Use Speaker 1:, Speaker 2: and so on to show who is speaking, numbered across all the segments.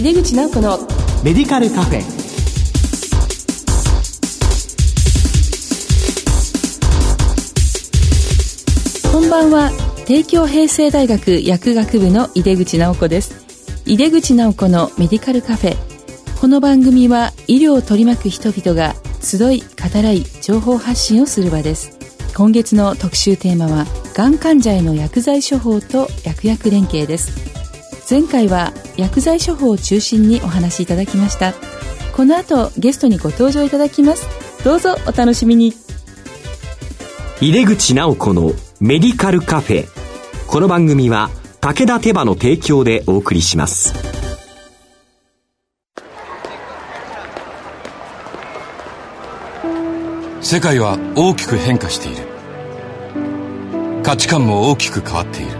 Speaker 1: 井出口直子の
Speaker 2: メディカルカフェ。
Speaker 1: こんばんは帝京平成大学薬学部の井出口直子です。井出口直子のメディカルカフェ。この番組は医療を取り巻く人々が集い語らい情報発信をする場です。今月の特集テーマはがん患者への薬剤処方と薬薬連携です前回は薬剤処方を中心にお話しいただきました。この後ゲストにご登場いただきます。どうぞお楽しみに。
Speaker 2: 入れ口直子のメディカルカフェ。この番組は武田手羽の提供でお送りします。
Speaker 3: 世界は大きく変化している。価値観も大きく変わっている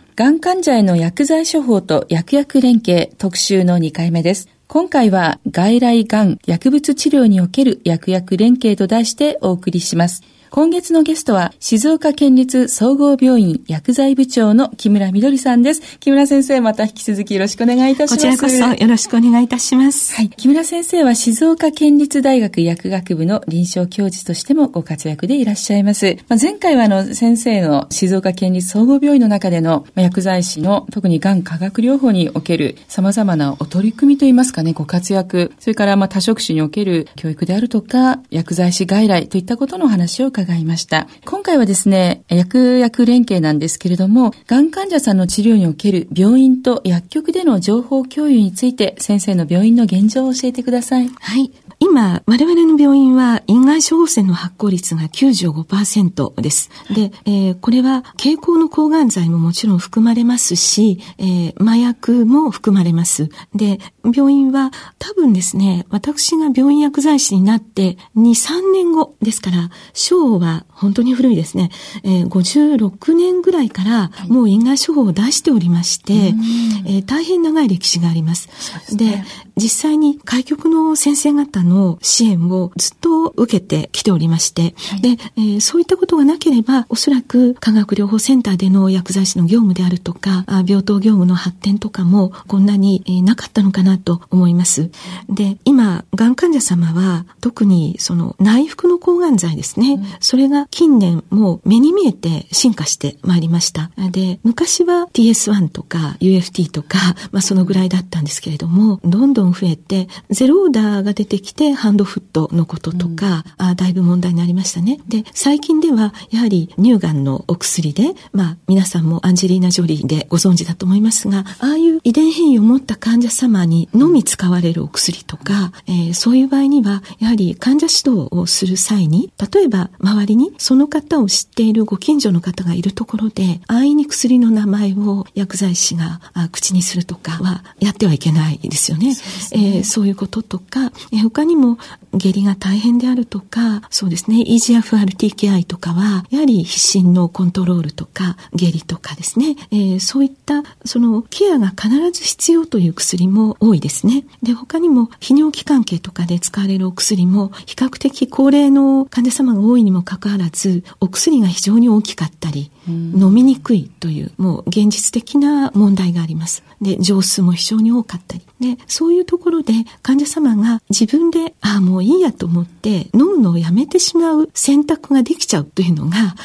Speaker 1: がん患者への薬剤処方と薬薬連携特集の2回目です。今回は外来がん薬物治療における薬薬連携と題してお送りします。今月のゲストは、静岡県立総合病院薬剤部長の木村みどりさんです。木村先生、また引き続きよろしくお願いいたします。こち
Speaker 4: らこそよろしくお願いいたします。
Speaker 1: はい。木村先生は静岡県立大学薬学部の臨床教授としてもご活躍でいらっしゃいます。まあ、前回はあの、先生の静岡県立総合病院の中での薬剤師の特にがん化学療法における様々なお取り組みといいますかね、ご活躍、それからまあ多職種における教育であるとか、薬剤師外来といったことの話を伺伺いました。今回はですね、薬薬連携なんですけれども、がん患者さんの治療における病院と薬局での情報共有について、先生の病院の現状を教えてください。
Speaker 4: はい。今、我々の病院は、院外処方箋の発行率が95%です。で、えー、これは、経口の抗がん剤ももちろん含まれますし、えー、麻薬も含まれます。で、病院は、多分ですね、私が病院薬剤師になって、2、3年後ですから、昭和、本当に古いですね、えー、56年ぐらいから、もう因外処方を出しておりまして、えー、大変長い歴史があります。で、ね、実際に開局の先生方のの支援をずっと受けてきておりまして、はい、で、えー、そういったことがなければ、おそらく化学療法センターでの薬剤師の業務であるとか、病棟業務の発展とかもこんなに、えー、なかったのかなと思います。で、今、がん患者様は特にその内服の抗がん剤ですね、うん、それが近年もう目に見えて進化してまいりました。で、昔は TS1 とか UFT とか、まあそのぐらいだったんですけれども、どんどん増えて、ゼロオーダーが出てきて、てハンドフットのこととか、うん、あだいぶ問題になりましたね。で、最近ではやはり乳がんのお薬で、まあ皆さんもアンジェリーナ・ジョリーでご存知だと思いますが、ああいう遺伝変異を持った患者様にのみ使われるお薬とか、えー、そういう場合には、やはり患者指導をする際に、例えば周りにその方を知っているご近所の方がいるところで、安易に薬の名前を薬剤師が口にするとかはやってはいけないですよね。そう、ね、えー、そういうこととか、えー、他にも下痢が大変であるとか、そうですね、EGFRTKI とかは、やはり皮疹のコントロールとか、下痢とかですね、えー、そういったそのケアが必ず必要という薬も多いですね。で、他にも泌尿器関係とかで使われるお薬も、比較的高齢の患者様が多いにもかかわらず、お薬が非常に大きかったり、飲みにくいという、もう現実的な問題があります。で、上数も非常に多かったり。で、そういうところで患者様が自分で、ああ、もういいやと思って飲むのをやめてしまう選択ができちゃうというのが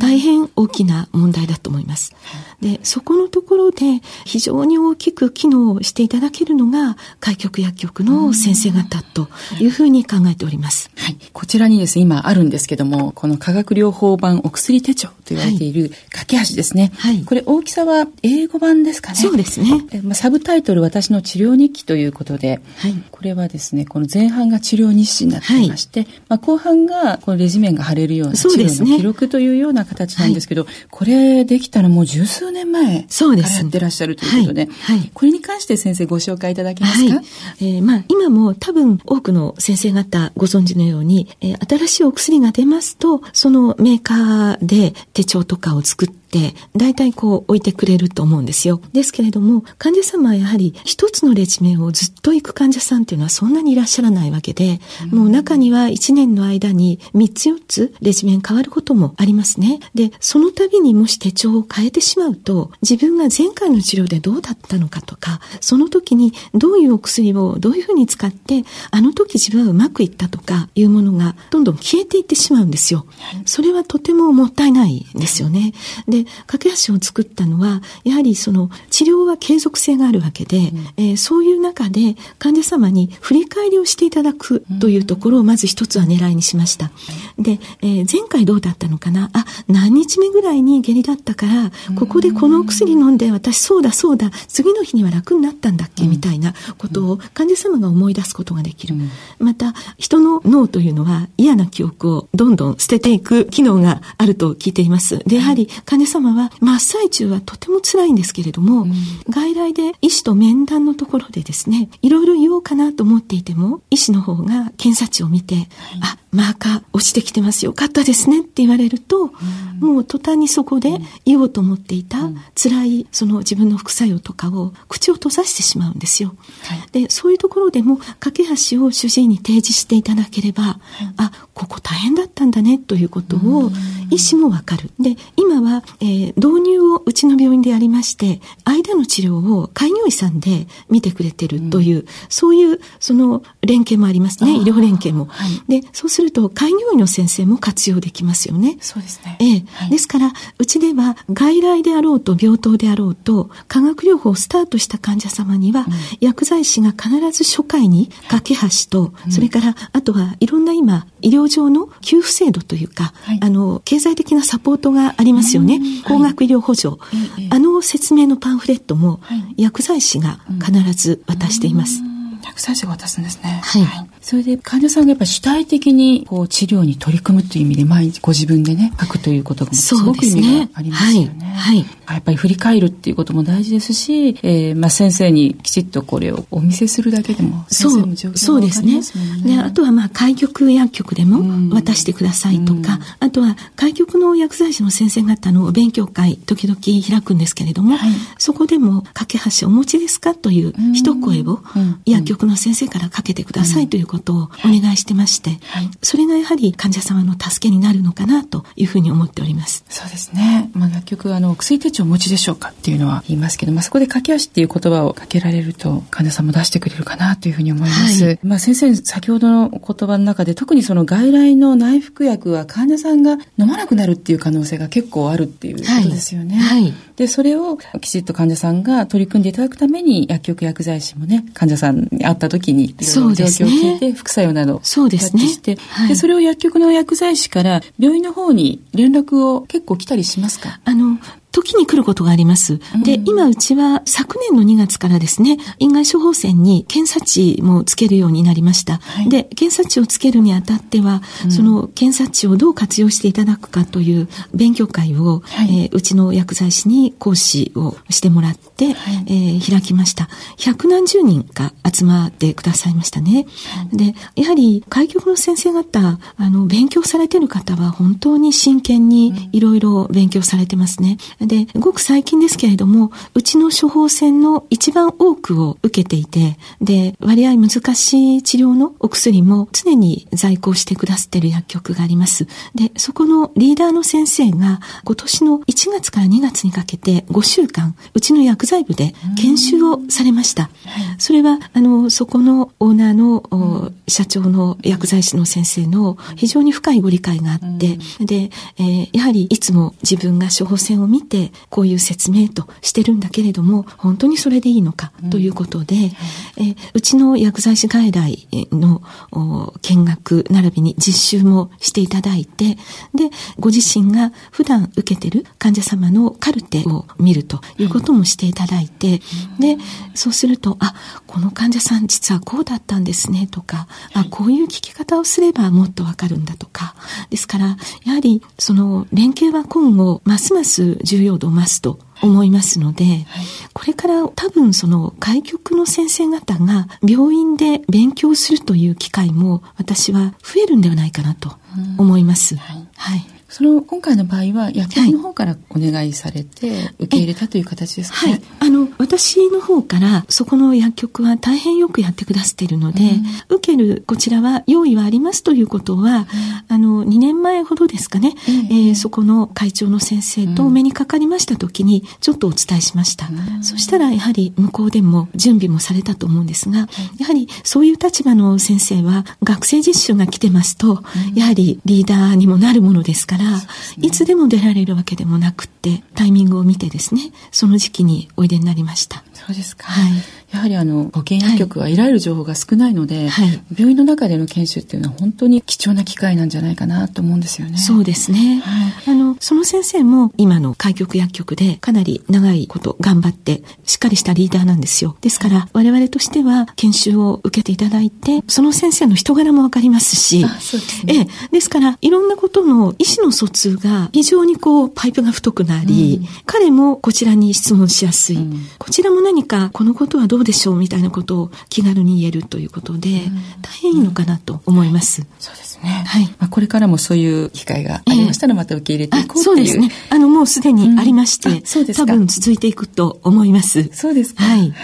Speaker 4: 大変大きな問題だと思います。で、そこのところで非常に大きく機能していただけるのが開局薬局の先生方というふうに考えております。
Speaker 1: はい。こちらにですね、今あるんですけども、この化学療法版お薬手帳と言われている、る架け橋ですね。
Speaker 4: はい。
Speaker 1: これ大きさは英語版ですかね。
Speaker 4: そうですね。
Speaker 1: えまあ、サブタイトル私の治療日記ということで、はい。これはですね、この前半が治療日誌になっていまして、はい、まあ、後半がこのレジメンが貼れるような治療の記録というような形なんですけど、ねはい、これできたらもう十数年前からやってらっしゃるということで、はい、これに関して先生ご紹介いただけますか、はい、
Speaker 4: えー、まあ、今も多分多くの先生方ご存知のように、えー、新しいお薬が出ますと、そのメーカーで手帳とかを作って、大体こう置いてくれると思うんですよ。ですけれども、患者様はやはり一つのレジメンをずっと行く患者さんっていうのはそんなにいらっしゃらないわけで、うん、もう中には1年の間に3つ4つレジメン変わることもありますね。で、その度にもし手帳を変えてしまうと、自分が前回の治療でどうだったのかとか、その時にどういうお薬をどういうふうに使って、あの時自分はうまくいったとかいうものがどんどん消えていってしまうんですよ。それはとてももったいないですよね。で、架け橋を作ったのは、やはりその治療は継続性があるわけで、うん、えー、そういう中で患者様に振り返りをしていただくというところをまず一つは狙いにしました。で、えー、前回どうだったのかな？あ、何日目ぐらいに下痢だったから、ここでこのお薬飲んで私そうだそうだ、次の日には楽になったんだっけ、みたいなことを患者様が思い出すことができる。また、人の脳というのは嫌な記憶をどんどん捨てていく機能があると聞いています。で、やはり患者様は真っ最中はとても辛いんですけれども、うん、外来で医師と面談のところでですね、いろいろ言おうかなと思っていても、医師の方が検査値を見て、はい、あ、マーカー落ちてきてますよかったですねって言われると、うん、もう途端にそこで言おうと思っていた辛いその自分の副作用とかを口を閉ざしてしまうんですよ。はい、で、そういうところでも架け橋を主治医に提示していただければ、はい、あ、ここ大変だったんだねということを医師もわかる。で、今は、えー、導入をうちの病院でやりまして、間の治療を開業医さんで見てくれてるという、うん、そういうその連携もありますね、医療連携も。はい、で、そうすると開業医の先生も活用できますよね。
Speaker 1: そうですね。
Speaker 4: ええ。はい、ですから、うちでは外来であろうと病棟であろうと、化学療法をスタートした患者様には、うん、薬剤師が必ず初回に架け橋と、うん、それからあとはいろんな今、医療上の給付制度というか、はい、あの、経済的なサポートがありますよね。高額医療補助。あの説明のパンフレットも、薬剤師が必ず渡しています。
Speaker 1: 薬剤師が渡すんですね。はい。それで患者さんがやっぱり主体的にこう治療に取り組むという意味で毎日ご自分でね書くということがすごく意味がありますよね。ねはい、やっぱり振り返るっていうことも大事ですし、えー、まあ先生にきちっとこれをお見せするだけでも先生も状況がそうですね。
Speaker 4: であとはまあ開局薬局でも渡してくださいとか、あとは開局の薬剤師の先生方の勉強会時々開くんですけれども、はい、そこでも架け橋お持ちですかという一声を薬局の先生からかけてくださいということをお願いしてまして、はい、それがやはり患者様の助けになるのかなというふうに思っております。
Speaker 1: そうですね。まあ、薬局、あの、薬手帳お持ちでしょうかっていうのは言いますけど、まあ、そこで駆け足っていう言葉をかけられると、患者さんも出してくれるかなというふうに思います。はい、まあ、先生、先ほどの言葉の中で、特にその外来の内服薬は患者さんが飲まなくなるっていう可能性が結構あるっていうことですよね。はい、はいで、それをきちっと患者さんが取り組んでいただくために、薬局薬剤師もね、患者さんに会った時に、いろいろ状況を聞いて、副作用などをキャッチして、はい、で、それを薬局の薬剤師から病院の方に連絡を結構来たりしますか？
Speaker 4: あの、時に来ることがあります。で、今うちは昨年の2月からですね、院外処方箋に検査値もつけるようになりました。はい、で、検査値をつけるにあたっては、うん、その検査値をどう活用していただくかという勉強会を、はい、えー、うちの薬剤師に講師をしてもらって、はい、えー、開きました。百何十人が集まってくださいましたね。で、やはり開局の先生方、あの、勉強されてる方は本当に真剣にいろいろ勉強されてますね。で、ごく最近ですけれども、うちの処方箋の一番多くを受けていて、で、割合難しい治療のお薬も常に在庫してくださっている薬局があります。で、そこのリーダーの先生が今年の1月から2月にかけて5週間、うちの薬剤部で研修をされました。それは、あの、そこのオーナーの社長の薬剤師の先生の非常に深いご理解があって、で、えー、やはりいつも自分が処方箋を見て、て、こういう説明としてるんだけれども、本当にそれでいいのかということで、うん、えうちの薬剤師外来の見学並びに実習もしていただいて、で、ご自身が普段受けてる患者様のカルテを見るということもしていただいて、で、そうすると、あ、この患者さん実はこうだったんですねとか、あ、こういう聞き方をすればもっとわかるんだとか、ですから、やはりその連携は今後、ますます重要度を増すと思いますので、はい、これから多分その開局の先生方が病院で勉強するという機会も私は増えるんではないかなと思います。はい、はい
Speaker 1: その今回の場合は薬局の方からお願いされて受け入れたという形ですか
Speaker 4: ね？はい。あの、私の方からそこの薬局は大変よくやってくださっているので、うん、受けるこちらは用意はありますということは、うん、あの、2年前ほどですかね、うん、えー、そこの会長の先生とお目にかかりました時にちょっとお伝えしました。そしたらやはり向こうでも準備もされたと思うんですが、やはりそういう立場の先生は学生実習が来てますと、やはりリーダーにもなるものですから、ね、いつでも出られるわけでもなくって、タイミングを見てですね、その時期においでになりました。
Speaker 1: そうですか。はい。やはりあの、保健薬局は得られる情報が少ないので、はい、病院の中での研修っていうのは本当に貴重な機会なんじゃないかなと思うんですよね。
Speaker 4: そうですね。はい、あの、その先生も今の開局薬局でかなり長いこと頑張って、しっかりしたリーダーなんですよ。ですから、我々としては研修を受けていただいて、その先生の人柄もわかりますし、
Speaker 1: そうですね、
Speaker 4: ええ、ですから、いろんなことの意思の疎通が非常にこう、パイプが太くなり、うん、彼もこちらに質問しやすい。うん、こちらも何か、このことはどうでしょうみたいなことを気軽に言えるということで、大変いいのかなと思います。
Speaker 1: そうですね。はい。まあ、これからもそういう機会がありましたら、また受け入れていこうという、
Speaker 4: えー、そうですね。あの、もうすでにありまして、そうです多分続いていくと思います。
Speaker 1: そうですか。はい。はい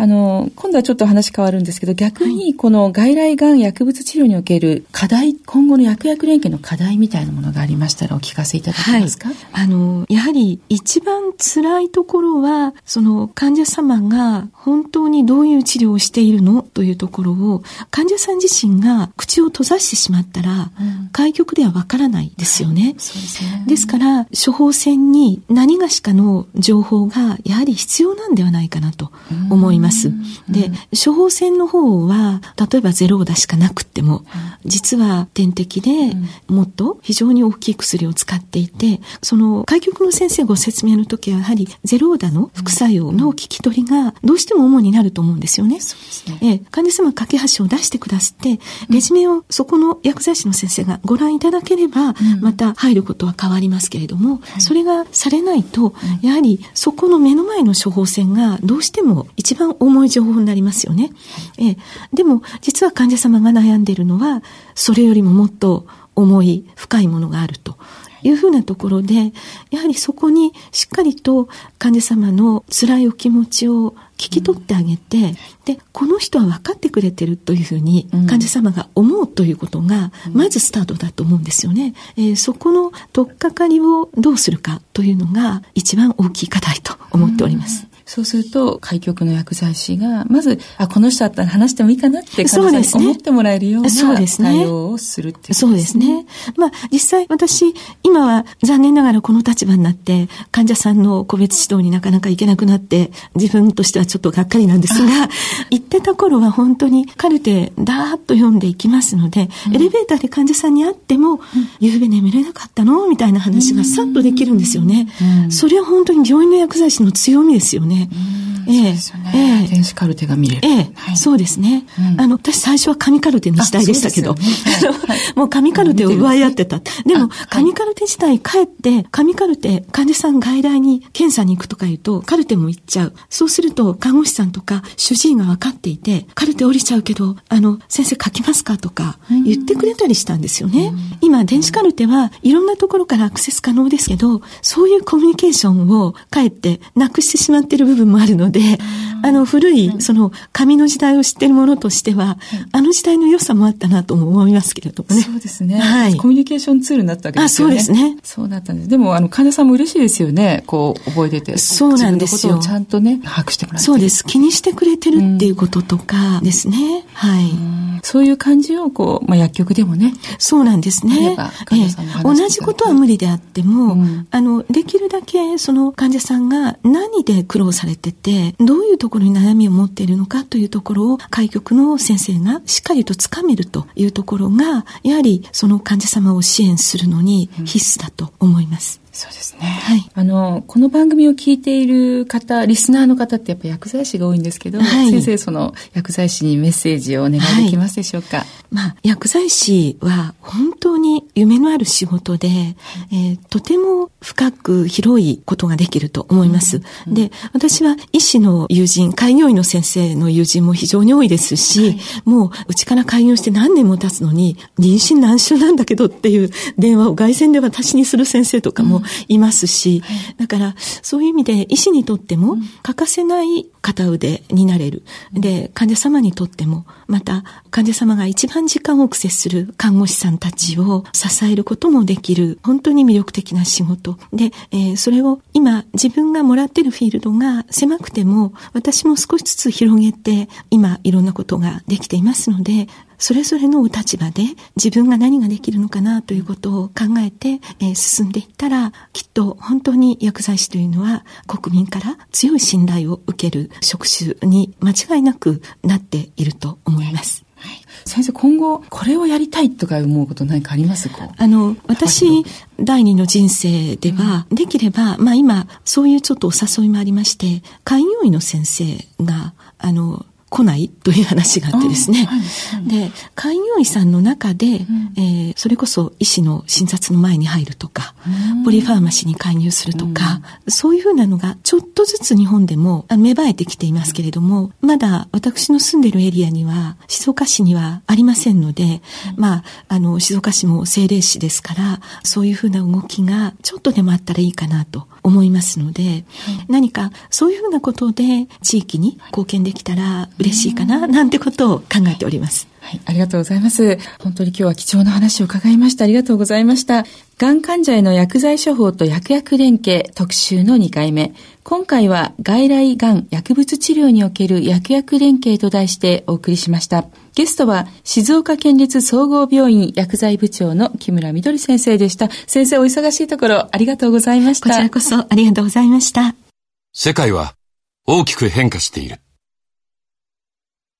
Speaker 1: あの、今度はちょっと話変わるんですけど、逆にこの外来がん薬物治療における課題、今後の薬薬連携の課題みたいなものがありましたらお聞かせいただけますか、はい、
Speaker 4: あの、やはり一番辛いところは、その患者様が本当にどういう治療をしているのというところを、患者さん自身が口を閉ざしてしまったら、うん、開局ではわからないですよね。ですから、処方箋に何がしかの情報がやはり必要なんではないかなと思います。で、処方箋の方は、例えばゼローダしかなくっても、実は点滴でもっと非常に大きい薬を使っていて、その開局の先生ご説明の時はやはりゼローダの副作用の聞き取りがどうしても主になると思うんですよね。え患者様架け橋を出してくださって、レジメをそこの薬剤師の先生がご覧いただければ、また入ることは変わりますけれども、それがされないと、やはりそこの目の前の処方箋がどうしても一番重い情報になりますよね。えでも、実は患者様が悩んでいるのは、それよりももっと重い、深いものがあると。いうふうなところで、やはりそこにしっかりと患者様の辛いお気持ちを聞き取ってあげて、うん、で、この人は分かってくれてるというふうに患者様が思うということが、まずスタートだと思うんですよね。えー、そこの取っかかりをどうするかというのが一番大きい課題と思っております。
Speaker 1: うんそうすると、開局の薬剤師が、まず、あ、この人だったら話してもいいかなって患者さんに思ってもらえるような対応をするっていう、ね、
Speaker 4: そうですね。まあ、実際私、今は残念ながらこの立場になって、患者さんの個別指導になかなか行けなくなって、自分としてはちょっとがっかりなんですが、行ってた頃は本当にカルテダーッと読んでいきますので、うん、エレベーターで患者さんに会っても、うん、夕べ眠れなかったの？みたいな話がさっとできるんですよね。うん、それは本当に病院の薬剤師の強みですよね。
Speaker 1: ええ、ええ、電子カルテが見れる。え
Speaker 4: え、はい、そうですね。うん、あの、私最初は紙カルテの時代でしたけど、ねはい、もう紙カルテを奪い合ってた。でも、紙カルテ自体帰って、紙カルテ、患者さん外来に検査に行くとか言うと、カルテも行っちゃう。そうすると、看護師さんとか主治医が分かっていて、カルテ降りちゃうけど、あの、先生書きますかとか言ってくれたりしたんですよね。今、電子カルテはいろんなところからアクセス可能ですけど、そういうコミュニケーションをかえってなくしてしまっている部分もあるのので、あの古い、その紙の時代を知ってるものとしては、あの時代の良さもあったなとも思いますけれどもね。
Speaker 1: そうですね。はい。コミュニケーションツールになったわけですよね。
Speaker 4: あ、そうですね。
Speaker 1: そうだったんです。でも、あの、患者さんも嬉しいですよね。こう、覚えてて。
Speaker 4: そうなんですよ。
Speaker 1: ちゃんとね、把握してもらって。
Speaker 4: そうです。気にしてくれてるっていうこととかですね。うん、はい。
Speaker 1: そういう感じを、こう、まあ、薬局でもね。
Speaker 4: そうなんですね。ええ、同じことは無理であっても、うん、あの、できるだけ、その患者さんが何で苦労されてて、どういうところに悩みを持っているのかというところを、開局の先生がしっかりとつかめるというところが、やはりその患者様を支援するのに必須だと思います。
Speaker 1: そうですね。はい。あの、この番組を聞いている方、リスナーの方ってやっぱ薬剤師が多いんですけど、はい、先生、その薬剤師にメッセージをお願いできますでしょうか？はい、
Speaker 4: まあ、薬剤師は本当に夢のある仕事で、えー、とても深く広いことができると思います。うんうん、で、私は医師の友人、開業医の先生の友人も非常に多いですし、はい、もううちから開業して何年も経つのに、妊娠何週なんだけどっていう電話を外線で私にする先生とかもいますし、だからそういう意味で医師にとっても欠かせない片腕になれる。で、患者様にとっても、また患者様が一番時間を多く接する看護師さんたちを支えることもできる、本当に魅力的な仕事。で、えー、それを今自分がもらってるフィールドが狭くても、私も少しずつ広げて、今いろんなことができていますので、それぞれのお立場で自分が何ができるのかなということを考えて、えー、進んでいったら、きっと本当に薬剤師というのは国民から強い信頼を受ける職種に間違いなくなっていると思います。
Speaker 1: 先生、今後、これをやりたいとか思うこと何かありますか？
Speaker 4: あの、私、第二の人生では、できれば、まあ今、そういうちょっとお誘いもありまして、開業医の先生が、あの、来ない？という話があってですね。はいはい、で、開業医さんの中で、うん、えー、それこそ医師の診察の前に入るとか、ポリファーマシーに介入するとか、うん、そういうふうなのがちょっとずつ日本でも芽生えてきていますけれども、まだ私の住んでるエリアには、静岡市にはありませんので、まあ、あの、静岡市も政令市ですから、そういうふうな動きがちょっとでもあったらいいかなと思いますので、何かそういうふうなことで地域に貢献できたら嬉しいかな、なんてことを考えております。
Speaker 1: はい、ありがとうございます。本当に今日は貴重な話を伺いました。ありがとうございました。がん患者への薬剤処方と薬薬連携特集の2回目。今回は外来がん薬物治療における薬薬連携と題してお送りしました。ゲストは静岡県立総合病院薬剤部長の木村みどり先生でした。先生お忙しいところありがとうございました。
Speaker 4: こちらこそありがとうございました。
Speaker 3: 世界は大きく変化している。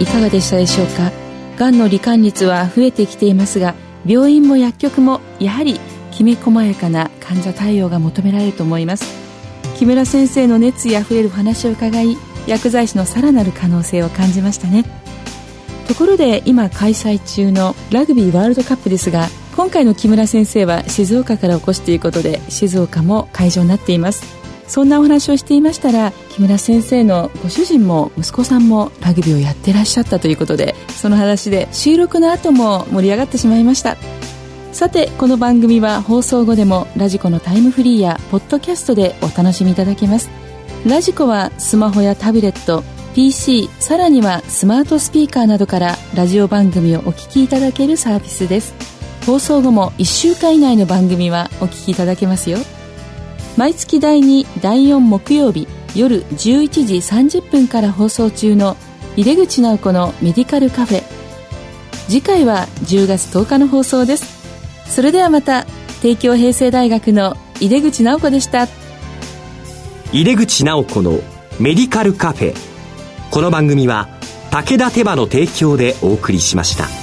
Speaker 1: いかがでしたでしょうか？がんの罹患率は増えてきていますが病院も薬局もやはりきめ細やかな患者対応が求められると思います。木村先生の熱意あふれる話を伺い薬剤師のさらなる可能性を感じましたね。ところで今開催中のラグビーワールドカップですが今回の木村先生は静岡から起こしということで静岡も会場になっています。そんなお話をしていましたら木村先生のご主人も息子さんもラグビーをやってらっしゃったということでその話で収録の後も盛り上がってしまいました。さてこの番組は放送後でもラジコのタイムフリーやポッドキャストでお楽しみいただけます。ラジコはスマホやタブレット PC さらにはスマートスピーカーなどからラジオ番組をお聞きいただけるサービスです。放送後も1週間以内の番組はお聞きいただけますよ。毎月第2第4木曜日夜11時30分から放送中の井出口直子のメディカルカフェ。次回は10月10日の放送です。それではまた帝京平成大学の井出口直子でした。
Speaker 2: 井出口直子のメディカルカフェ。この番組は武田手羽の提供でお送りしました。